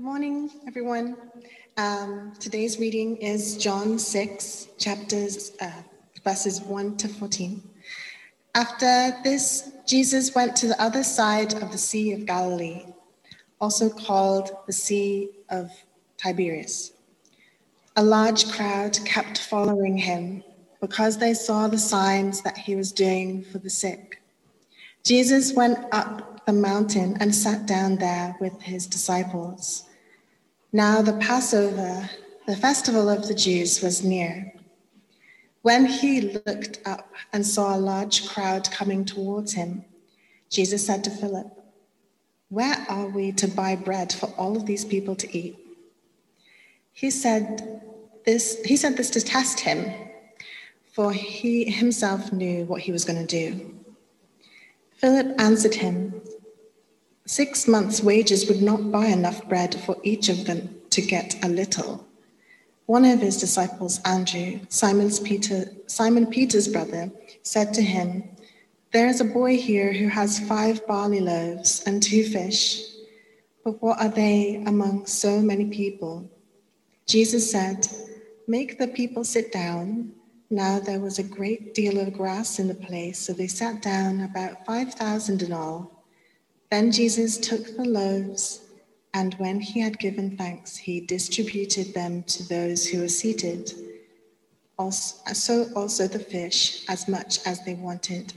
Good morning, everyone. Um, today's reading is John 6, chapters, uh, verses 1 to 14. After this, Jesus went to the other side of the Sea of Galilee, also called the Sea of Tiberias. A large crowd kept following him because they saw the signs that he was doing for the sick. Jesus went up the mountain and sat down there with his disciples. Now the Passover, the festival of the Jews, was near. When he looked up and saw a large crowd coming towards him, Jesus said to Philip, Where are we to buy bread for all of these people to eat? He said this, he said this to test him, for he himself knew what he was going to do. Philip answered him, Six months' wages would not buy enough bread for each of them to get a little. One of his disciples, Andrew, Simon's Peter, Simon Peter's brother, said to him, There is a boy here who has five barley loaves and two fish, but what are they among so many people? Jesus said, Make the people sit down. Now there was a great deal of grass in the place, so they sat down, about 5,000 in all. Then Jesus took the loaves, and when he had given thanks, he distributed them to those who were seated. Also, so also the fish, as much as they wanted.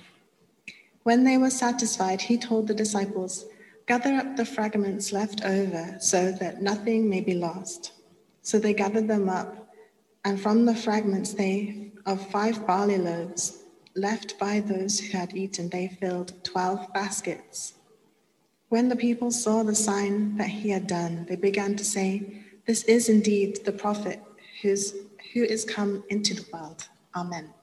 When they were satisfied, he told the disciples, Gather up the fragments left over so that nothing may be lost. So they gathered them up, and from the fragments they of five barley loaves left by those who had eaten, they filled twelve baskets. When the people saw the sign that he had done, they began to say, This is indeed the prophet who's, who is come into the world. Amen.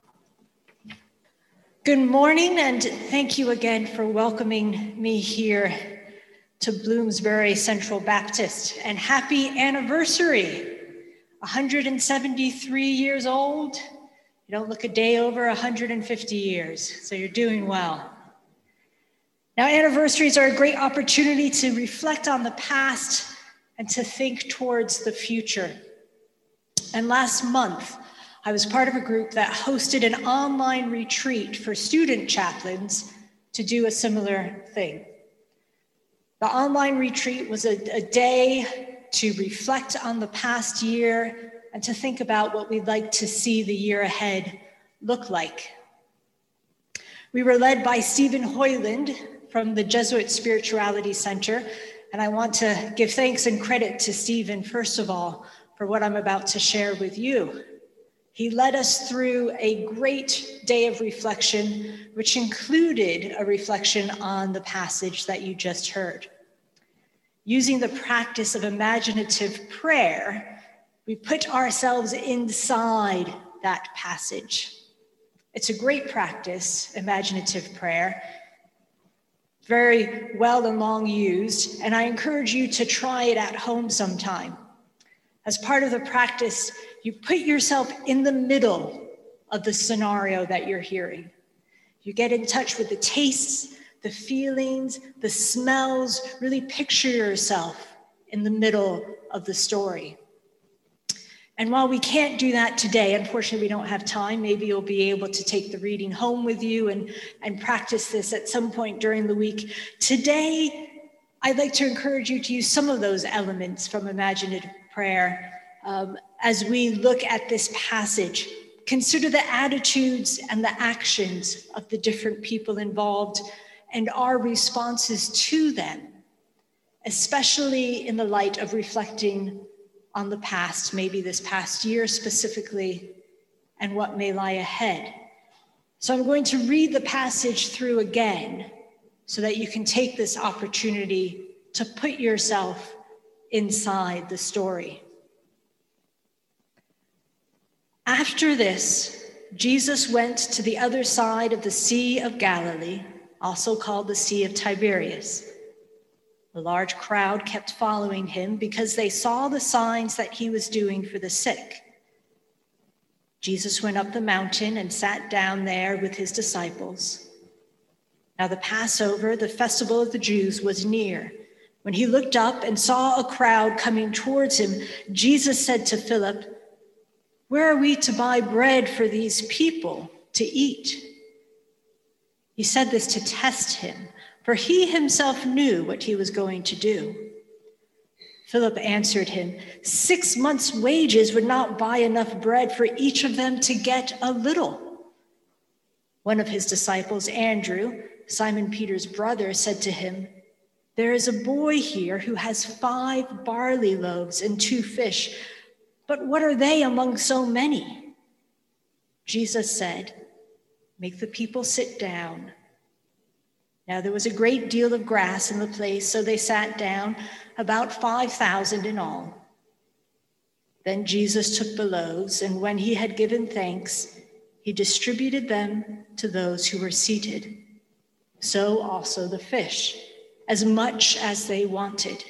Good morning, and thank you again for welcoming me here to Bloomsbury Central Baptist. And happy anniversary! 173 years old. You don't look a day over 150 years, so you're doing well. Now, anniversaries are a great opportunity to reflect on the past and to think towards the future. And last month, I was part of a group that hosted an online retreat for student chaplains to do a similar thing. The online retreat was a, a day to reflect on the past year and to think about what we'd like to see the year ahead look like. We were led by Stephen Hoyland, from the Jesuit Spirituality Center. And I want to give thanks and credit to Stephen, first of all, for what I'm about to share with you. He led us through a great day of reflection, which included a reflection on the passage that you just heard. Using the practice of imaginative prayer, we put ourselves inside that passage. It's a great practice, imaginative prayer, very well and long used, and I encourage you to try it at home sometime. As part of the practice, you put yourself in the middle of the scenario that you're hearing. You get in touch with the tastes, the feelings, the smells, really picture yourself in the middle of the story. And while we can't do that today, unfortunately, we don't have time. Maybe you'll be able to take the reading home with you and, and practice this at some point during the week. Today, I'd like to encourage you to use some of those elements from imaginative prayer um, as we look at this passage. Consider the attitudes and the actions of the different people involved and our responses to them, especially in the light of reflecting on the past, maybe this past year specifically, and what may lie ahead. So I'm going to read the passage through again so that you can take this opportunity to put yourself inside the story. After this, Jesus went to the other side of the Sea of Galilee, also called the Sea of Tiberias. A large crowd kept following him because they saw the signs that he was doing for the sick. Jesus went up the mountain and sat down there with his disciples. Now, the Passover, the festival of the Jews, was near. When he looked up and saw a crowd coming towards him, Jesus said to Philip, Where are we to buy bread for these people to eat? He said this to test him, for he himself knew what he was going to do. Philip answered him, Six months' wages would not buy enough bread for each of them to get a little. One of his disciples, Andrew, Simon Peter's brother, said to him, there is a boy here who has five barley loaves and two fish, but what are they among so many? Jesus said, Make the people sit down. Now there was a great deal of grass in the place, so they sat down, about 5,000 in all. Then Jesus took the loaves, and when he had given thanks, he distributed them to those who were seated. So also the fish as much as they wanted.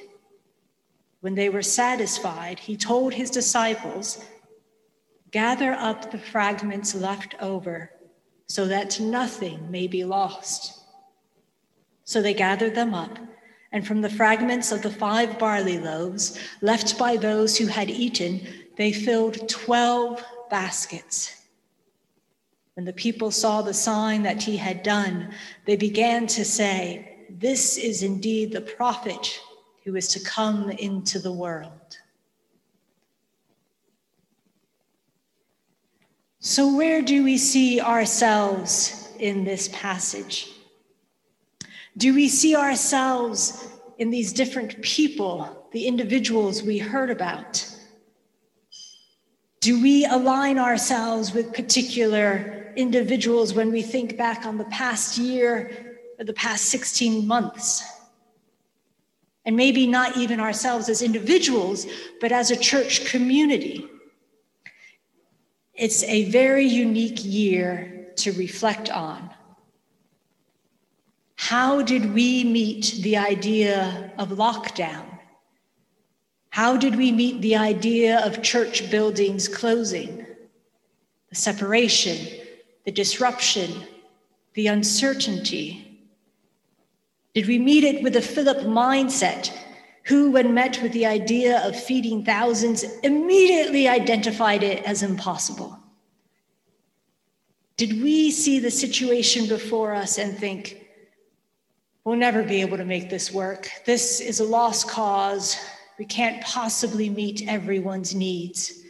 When they were satisfied, he told his disciples, Gather up the fragments left over, so that nothing may be lost. So they gathered them up, and from the fragments of the five barley loaves left by those who had eaten, they filled 12 baskets. When the people saw the sign that he had done, they began to say, this is indeed the prophet who is to come into the world. So, where do we see ourselves in this passage? Do we see ourselves in these different people, the individuals we heard about? Do we align ourselves with particular individuals when we think back on the past year or the past 16 months. And maybe not even ourselves as individuals, but as a church community. It's a very unique year to reflect on. How did we meet the idea of lockdown? How did we meet the idea of church buildings closing? The separation, the disruption, the uncertainty, did we meet it with a Philip mindset, who, when met with the idea of feeding thousands, immediately identified it as impossible? Did we see the situation before us and think, we'll never be able to make this work? This is a lost cause. We can't possibly meet everyone's needs.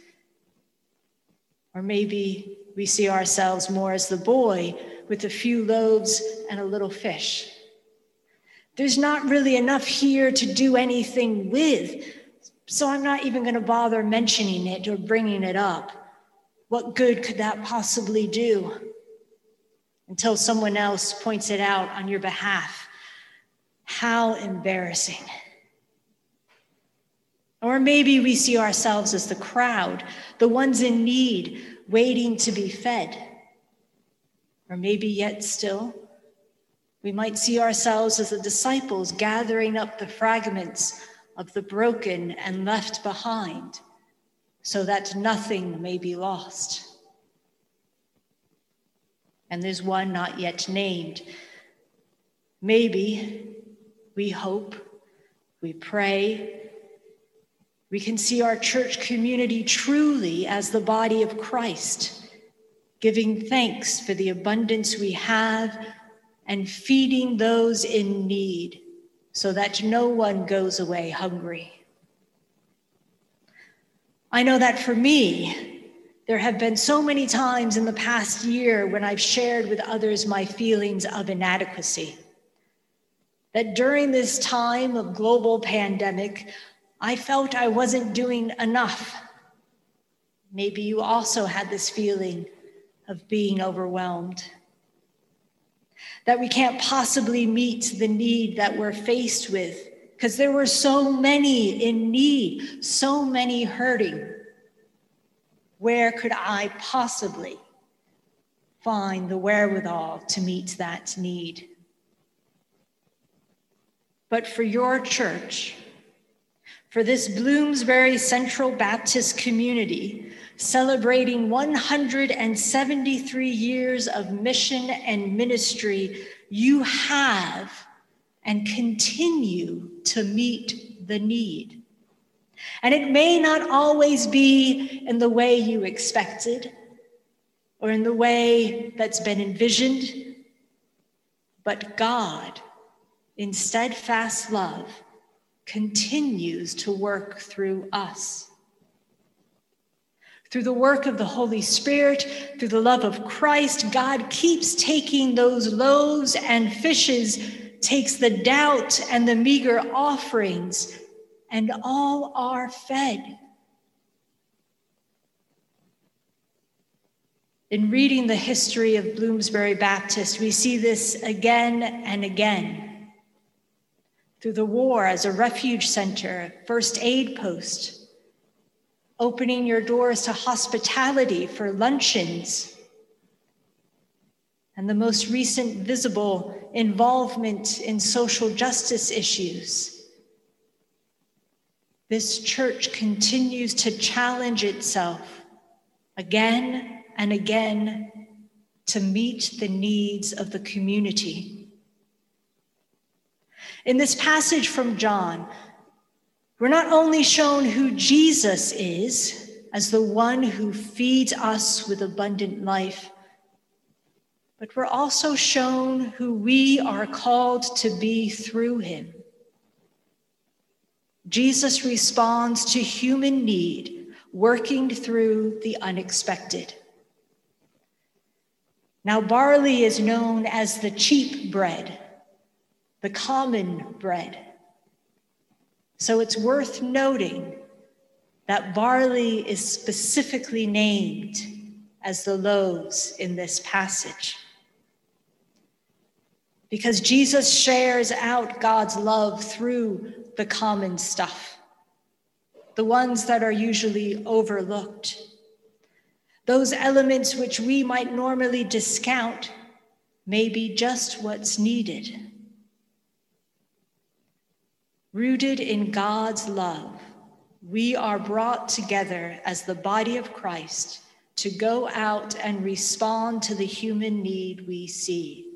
Or maybe we see ourselves more as the boy with a few loaves and a little fish. There's not really enough here to do anything with. So I'm not even going to bother mentioning it or bringing it up. What good could that possibly do? Until someone else points it out on your behalf. How embarrassing. Or maybe we see ourselves as the crowd, the ones in need, waiting to be fed. Or maybe yet still, we might see ourselves as the disciples gathering up the fragments of the broken and left behind so that nothing may be lost. And there's one not yet named. Maybe we hope, we pray, we can see our church community truly as the body of Christ, giving thanks for the abundance we have and feeding those in need so that no one goes away hungry. I know that for me, there have been so many times in the past year when I've shared with others my feelings of inadequacy. That during this time of global pandemic, I felt I wasn't doing enough. Maybe you also had this feeling of being overwhelmed that we can't possibly meet the need that we're faced with because there were so many in need, so many hurting. Where could I possibly find the wherewithal to meet that need? But for your church, for this Bloomsbury Central Baptist community, celebrating 173 years of mission and ministry, you have and continue to meet the need. And it may not always be in the way you expected or in the way that's been envisioned, but God, in steadfast love, continues to work through us. Through the work of the Holy Spirit, through the love of Christ, God keeps taking those loaves and fishes, takes the doubt and the meager offerings, and all are fed. In reading the history of Bloomsbury Baptist, we see this again and again. Through the war as a refuge center, first aid post, opening your doors to hospitality for luncheons, and the most recent visible involvement in social justice issues. This church continues to challenge itself again and again to meet the needs of the community. In this passage from John, we're not only shown who Jesus is as the one who feeds us with abundant life, but we're also shown who we are called to be through him. Jesus responds to human need, working through the unexpected. Now, barley is known as the cheap bread, the common bread. So it's worth noting that barley is specifically named as the loaves in this passage. Because Jesus shares out God's love through the common stuff, the ones that are usually overlooked, those elements which we might normally discount may be just what's needed. Rooted in God's love, we are brought together as the body of Christ to go out and respond to the human need we see.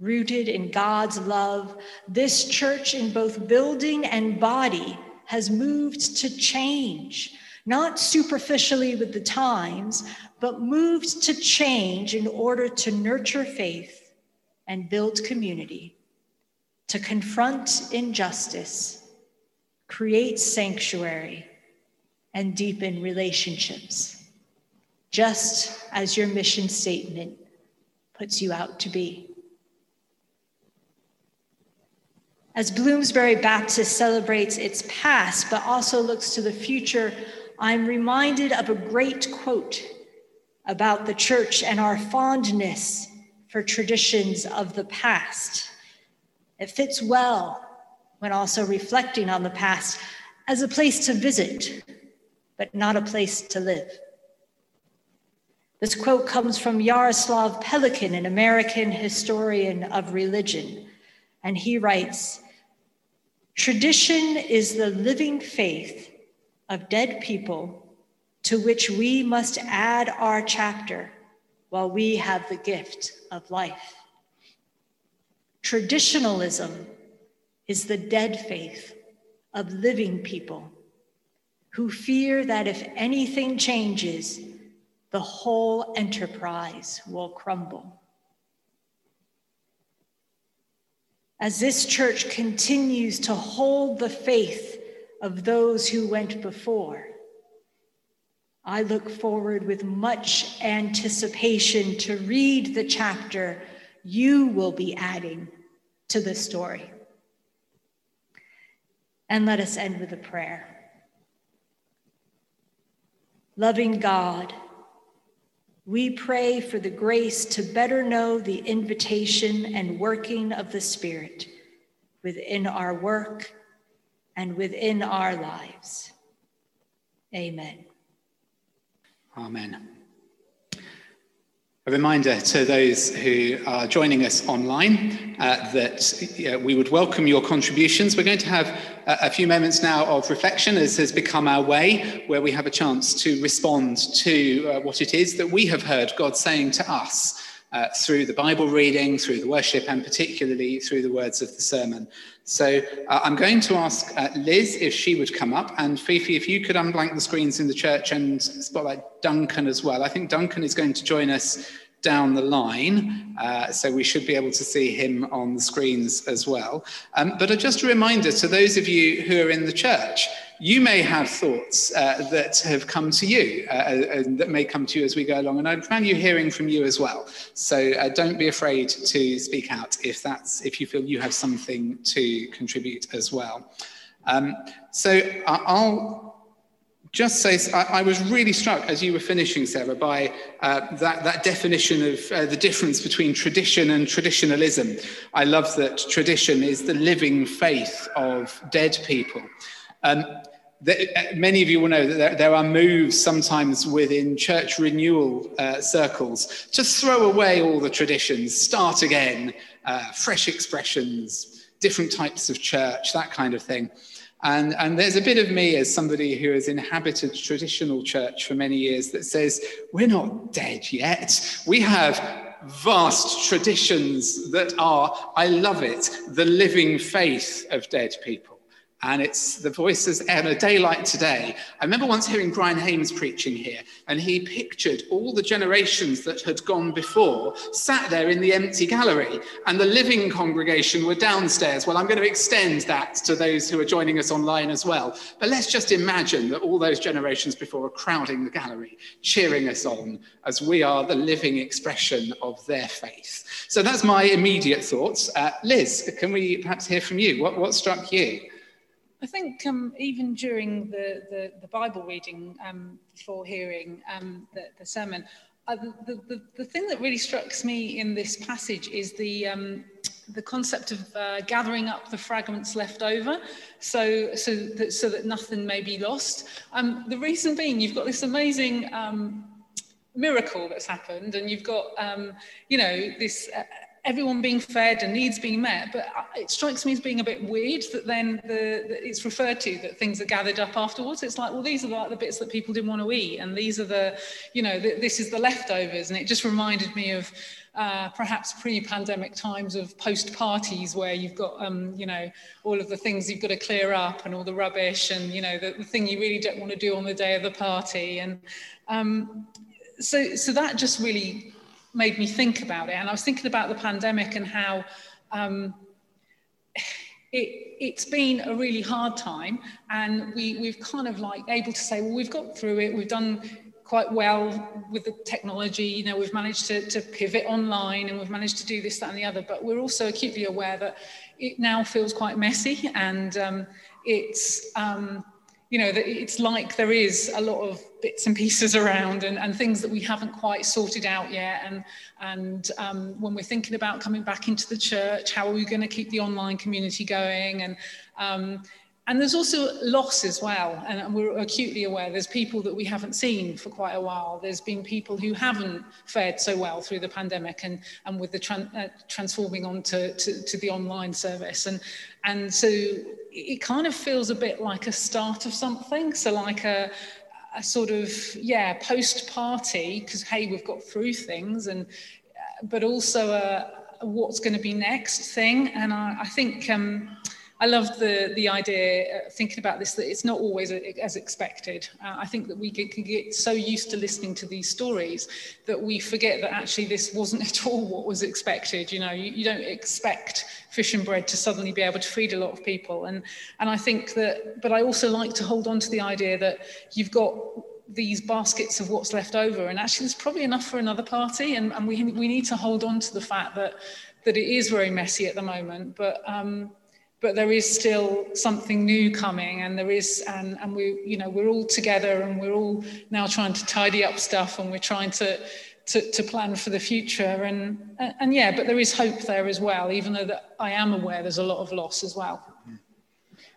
Rooted in God's love, this church in both building and body has moved to change, not superficially with the times, but moved to change in order to nurture faith and build community to confront injustice, create sanctuary, and deepen relationships, just as your mission statement puts you out to be. As Bloomsbury Baptist celebrates its past, but also looks to the future, I'm reminded of a great quote about the church and our fondness for traditions of the past. It fits well when also reflecting on the past as a place to visit, but not a place to live. This quote comes from Jaroslav Pelikan, an American historian of religion, and he writes Tradition is the living faith of dead people to which we must add our chapter while we have the gift of life. Traditionalism is the dead faith of living people who fear that if anything changes, the whole enterprise will crumble. As this church continues to hold the faith of those who went before, I look forward with much anticipation to read the chapter you will be adding to this story. And let us end with a prayer. Loving God, we pray for the grace to better know the invitation and working of the Spirit within our work and within our lives. Amen. Amen. A reminder to those who are joining us online uh, that we would welcome your contributions. We're going to have a, a, few moments now of reflection, as has become our way, where we have a chance to respond to uh, what it is that we have heard God saying to us uh, through the Bible reading, through the worship, and particularly through the words of the sermon. So uh, I'm going to ask uh, Liz if she would come up, and Fifi, if you could unblank the screens in the church and spotlight Duncan as well. I think Duncan is going to join us down the line, uh, so we should be able to see him on the screens as well. Um, but just a reminder to those of you who are in the church, you may have thoughts uh, that have come to you uh, and that may come to you as we go along, and I'd value hearing from you as well. So uh, don't be afraid to speak out if that's if you feel you have something to contribute as well. Um, so I'll just say, I, I, was really struck as you were finishing, Sarah, by uh, that, that definition of uh, the difference between tradition and traditionalism. I love that tradition is the living faith of dead people. Um, the, uh, many of you will know that there, there, are moves sometimes within church renewal uh, circles to throw away all the traditions, start again, uh, fresh expressions, different types of church, that kind of thing. And, and there's a bit of me as somebody who has inhabited traditional church for many years that says, we're not dead yet. We have vast traditions that are, I love it, the living faith of dead people and it's the voices and a day like today. I remember once hearing Brian Haymes preaching here, and he pictured all the generations that had gone before sat there in the empty gallery, and the living congregation were downstairs. Well, I'm going to extend that to those who are joining us online as well. But let's just imagine that all those generations before are crowding the gallery, cheering us on as we are the living expression of their faith. So that's my immediate thoughts. Uh, Liz, can we perhaps hear from you? What, what struck you? I think um, even during the, the, the Bible reading um, before hearing um, the, the sermon, uh, the, the, the thing that really strikes me in this passage is the, um, the concept of uh, gathering up the fragments left over so, so, that, so that nothing may be lost. Um, the reason being, you've got this amazing um, miracle that's happened and you've got, um, you know, this uh, everyone being fed and needs being met. But it strikes me as being a bit weird that then the, it's referred to that things are gathered up afterwards. It's like, well, these are like the bits that people didn't want to eat, and these are the, you know, the, this is the leftovers. And it just reminded me of uh, perhaps pre-pandemic times of post-parties where you've got, um, you know, all of the things you've got to clear up and all the rubbish and, you know, the, the thing you really don't want to do on the day of the party. And um, so, so that just really made me think about it. And I was thinking about the pandemic and how um, it, it's been a really hard time. And we, we've kind of like able to say, well, we've got through it. We've done quite well with the technology. You know, we've managed to, to pivot online and we've managed to do this, that, and the other. But we're also acutely aware that it now feels quite messy and um, it's, um, you know, that it's like there is a lot of bits and pieces around and, and things that we haven't quite sorted out yet. And, and um, when we're thinking about coming back into the church, how are we going to keep the online community going? And, um, and there's also loss as well, and we're acutely aware there's people that we haven't seen for quite a while. There's been people who haven't fared so well through the pandemic and, and with the tran uh, transforming on to, to, the online service. And, and so it kind of feels a bit like a start of something. So like a, a sort of, yeah, post-party, because hey, we've got through things, and uh, but also a, a what's going to be next thing. And I, I think um, I love the, the idea, uh, thinking about this, that it's not always a, as expected. Uh, I think that we can, can get so used to listening to these stories that we forget that actually this wasn't at all what was expected. You know, you, you don't expect fish and bread to suddenly be able to feed a lot of people. And, and I think that, but I also like to hold on to the idea that you've got these baskets of what's left over and actually there's probably enough for another party and, and we, we need to hold on to the fact that that it is very messy at the moment but um, but there is still something new coming and there is and, and we you know we're all together and we're all now trying to tidy up stuff and we're trying to to, to plan for the future and, and and yeah but there is hope there as well even though that I am aware there's a lot of loss as well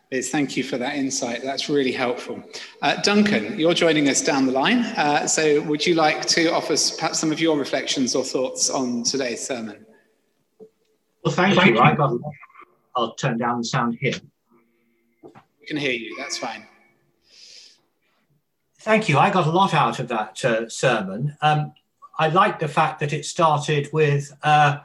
Liz, thank you for that insight. That's really helpful. Uh, Duncan, you're joining us down the line. Uh, so, would you like to offer perhaps some of your reflections or thoughts on today's sermon? Well, thank, thank you. you. I'll turn down the sound here. We can hear you, that's fine. Thank you. I got a lot out of that uh, sermon. Um, I like the fact that it started with uh,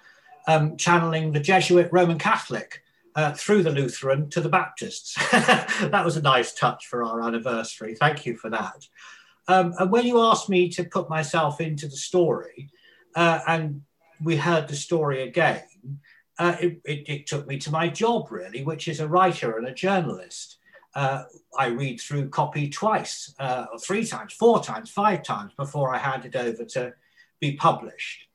um, channeling the Jesuit Roman Catholic uh, through the Lutheran to the Baptists. that was a nice touch for our anniversary. Thank you for that. Um, and when you asked me to put myself into the story, uh, and we heard the story again, uh, it, it, it, took me to my job, really, which is a writer and a journalist. Uh, I read through copy twice, uh, three times, four times, five times before I hand it over to be published.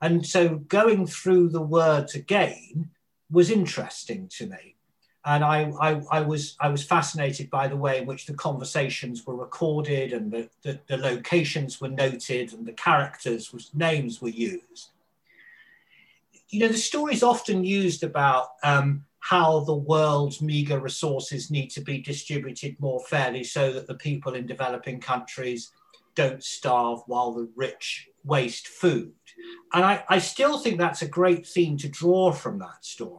And so going through the words again was interesting to me. And I, I, I, was, I was fascinated by the way in which the conversations were recorded and the, the, the locations were noted and the characters' was, names were used. You know, the story is often used about um, how the world's meager resources need to be distributed more fairly so that the people in developing countries don't starve while the rich waste food. And I, I still think that's a great theme to draw from that story.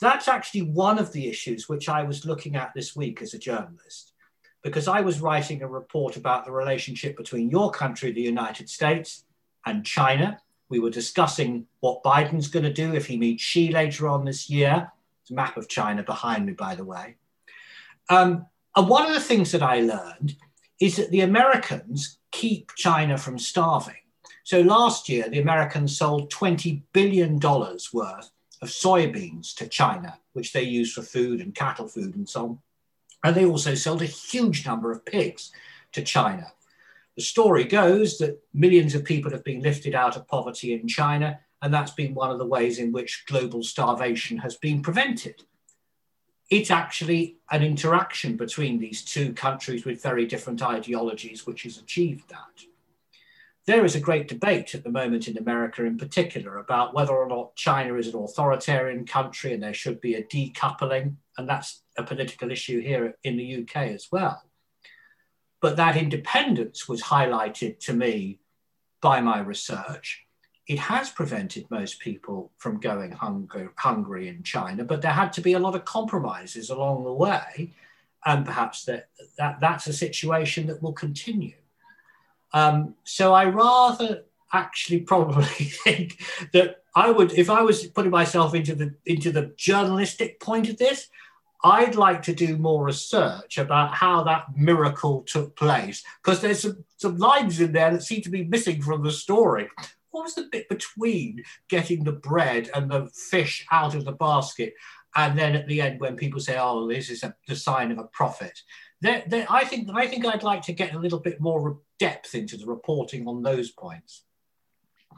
That's actually one of the issues which I was looking at this week as a journalist, because I was writing a report about the relationship between your country, the United States, and China. We were discussing what Biden's going to do if he meets Xi later on this year. It's a map of China behind me, by the way. Um, and one of the things that I learned is that the Americans keep China from starving. So last year, the Americans sold $20 billion worth of soybeans to China, which they use for food and cattle food and so on. And they also sold a huge number of pigs to China. The story goes that millions of people have been lifted out of poverty in China, and that's been one of the ways in which global starvation has been prevented. It's actually an interaction between these two countries with very different ideologies which has achieved that there is a great debate at the moment in America, in particular, about whether or not China is an authoritarian country and there should be a decoupling. And that's a political issue here in the UK as well. But that independence was highlighted to me by my research. It has prevented most people from going hungry, hungry in China, but there had to be a lot of compromises along the way. And perhaps that, that, that's a situation that will continue. Um, so I rather actually probably think that I would, if I was putting myself into the into the journalistic point of this, I'd like to do more research about how that miracle took place because there's some, some lines in there that seem to be missing from the story. What was the bit between getting the bread and the fish out of the basket? And then at the end, when people say, oh, this is a, the sign of a prophet, there, there, I think I think I'd like to get a little bit more depth into the reporting on those points.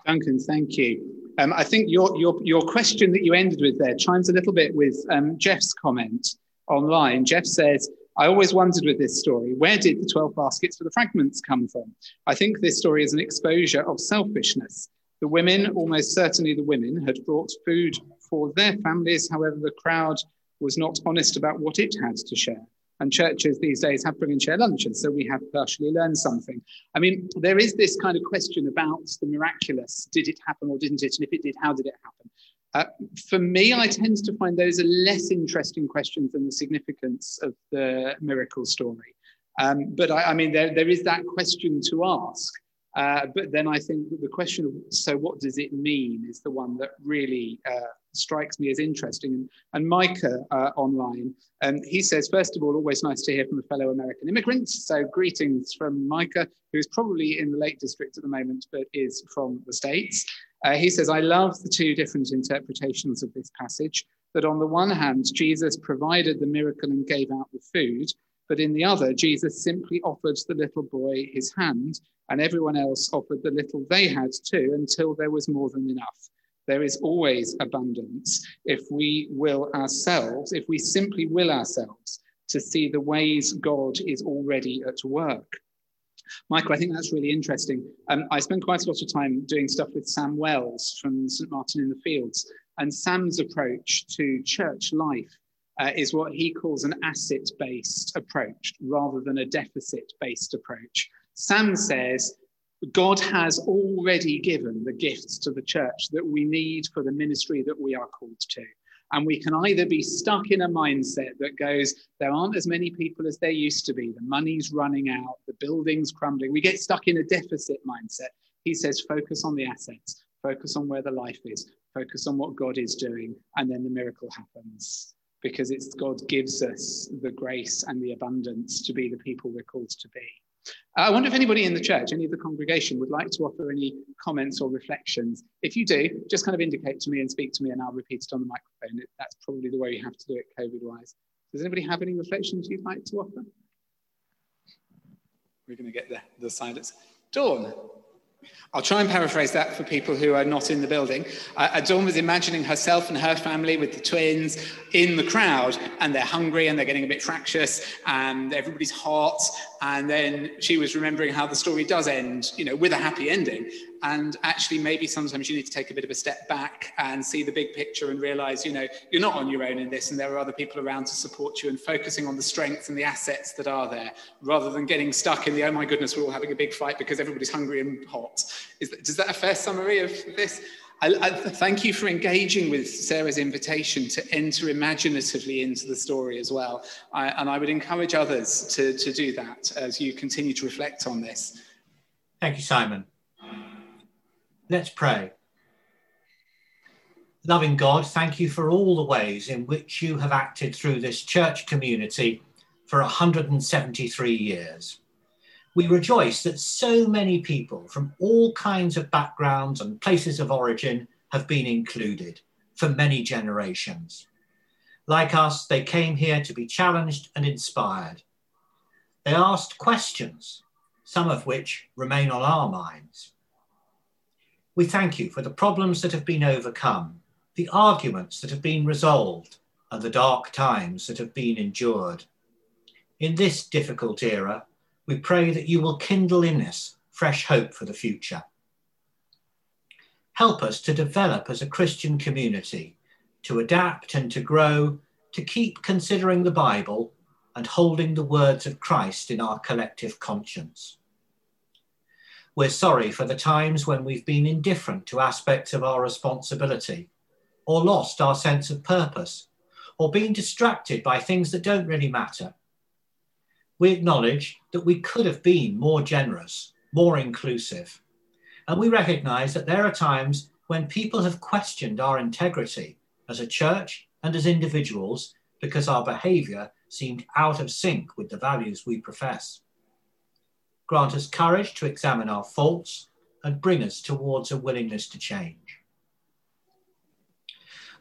Duncan, thank you. Um, I think your, your, your question that you ended with there chimes a little bit with um, Jeff's comment online. Jeff says, I always wondered with this story, where did the 12 baskets for the fragments come from? I think this story is an exposure of selfishness. The women, almost certainly the women, had brought food for their families. However, the crowd was not honest about what it had to share. And churches these days have bring and share lunches, so we have partially learned something. I mean, there is this kind of question about the miraculous. Did it happen or didn't it? And if it did, how did it happen? Uh, for me, I tend to find those are less interesting questions than the significance of the miracle story. Um, but I, I, mean, there, there is that question to ask. Uh, but then I think the question of so what does it mean is the one that really uh, strikes me as interesting. And, and Micah uh, online, um, he says, first of all, always nice to hear from a fellow American immigrant. So greetings from Micah, who is probably in the Lake District at the moment, but is from the States. Uh, he says, I love the two different interpretations of this passage. That on the one hand, Jesus provided the miracle and gave out the food, but in the other, Jesus simply offered the little boy his hand, and everyone else offered the little they had too until there was more than enough. There is always abundance if we will ourselves, if we simply will ourselves to see the ways God is already at work. Michael, I think that's really interesting. Um, I spent quite a lot of time doing stuff with Sam Wells from St. Martin in the Fields, and Sam's approach to church life uh, is what he calls an asset based approach rather than a deficit based approach. Sam says God has already given the gifts to the church that we need for the ministry that we are called to. And we can either be stuck in a mindset that goes, there aren't as many people as there used to be, the money's running out, the building's crumbling. We get stuck in a deficit mindset. He says, focus on the assets, focus on where the life is, focus on what God is doing, and then the miracle happens. Because it's God gives us the grace and the abundance to be the people we're called to be. I wonder if anybody in the church, any of the congregation, would like to offer any comments or reflections. If you do, just kind of indicate to me and speak to me, and I'll repeat it on the microphone. That's probably the way you have to do it COVID wise. Does anybody have any reflections you'd like to offer? We're going to get the, the silence. Dawn. I'll try and paraphrase that for people who are not in the building. Uh, was imagining herself and her family with the twins in the crowd, and they're hungry and they're getting a bit fractious, and everybody's hot. And then she was remembering how the story does end, you know, with a happy ending. And actually, maybe sometimes you need to take a bit of a step back and see the big picture and realize, you know, you're not on your own in this, and there are other people around to support you, and focusing on the strengths and the assets that are there, rather than getting stuck in the oh my goodness, we're all having a big fight because everybody's hungry and hot. Is that, is that a fair summary of this? I, I, thank you for engaging with Sarah's invitation to enter imaginatively into the story as well. I, and I would encourage others to, to do that as you continue to reflect on this. Thank you, Simon. Let's pray. Loving God, thank you for all the ways in which you have acted through this church community for 173 years we rejoice that so many people from all kinds of backgrounds and places of origin have been included for many generations. Like us, they came here to be challenged and inspired. They asked questions, some of which remain on our minds. We thank you for the problems that have been overcome, the arguments that have been resolved, and the dark times that have been endured. In this difficult era, we pray that you will kindle in us fresh hope for the future. Help us to develop as a Christian community, to adapt and to grow, to keep considering the Bible and holding the words of Christ in our collective conscience. We're sorry for the times when we've been indifferent to aspects of our responsibility, or lost our sense of purpose, or been distracted by things that don't really matter we acknowledge that we could have been more generous, more inclusive. And we recognize that there are times when people have questioned our integrity as a church and as individuals because our behavior seemed out of sync with the values we profess. Grant us courage to examine our faults and bring us towards a willingness to change.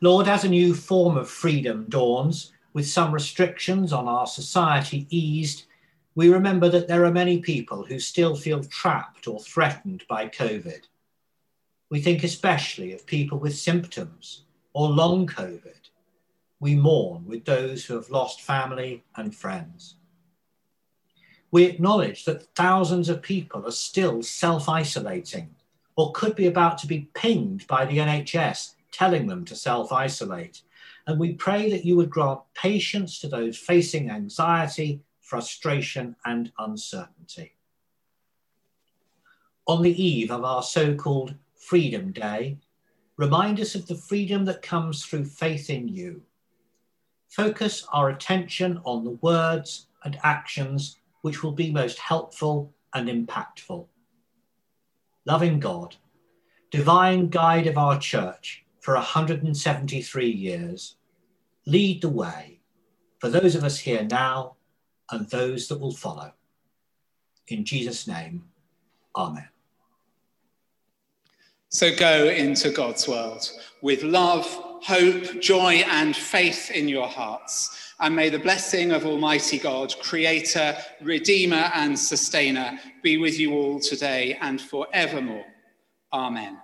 Lord, as a new form of freedom dawns, with some restrictions on our society eased, we remember that there are many people who still feel trapped or threatened by COVID. We think especially of people with symptoms or long COVID. We mourn with those who have lost family and friends. We acknowledge that thousands of people are still self isolating or could be about to be pinged by the NHS telling them to self isolate. And we pray that you would grant patience to those facing anxiety frustration, and uncertainty. On the eve of our so called Freedom Day, remind us of the freedom that comes through faith in you. Focus our attention on the words and actions which will be most helpful and impactful. Loving God, divine guide of our church for 173 years, lead the way for those of us here now and those that will follow. In Jesus' name, Amen. So go into God's world with love, hope, joy, and faith in your hearts. And may the blessing of Almighty God, Creator, Redeemer, and Sustainer be with you all today and forevermore. Amen.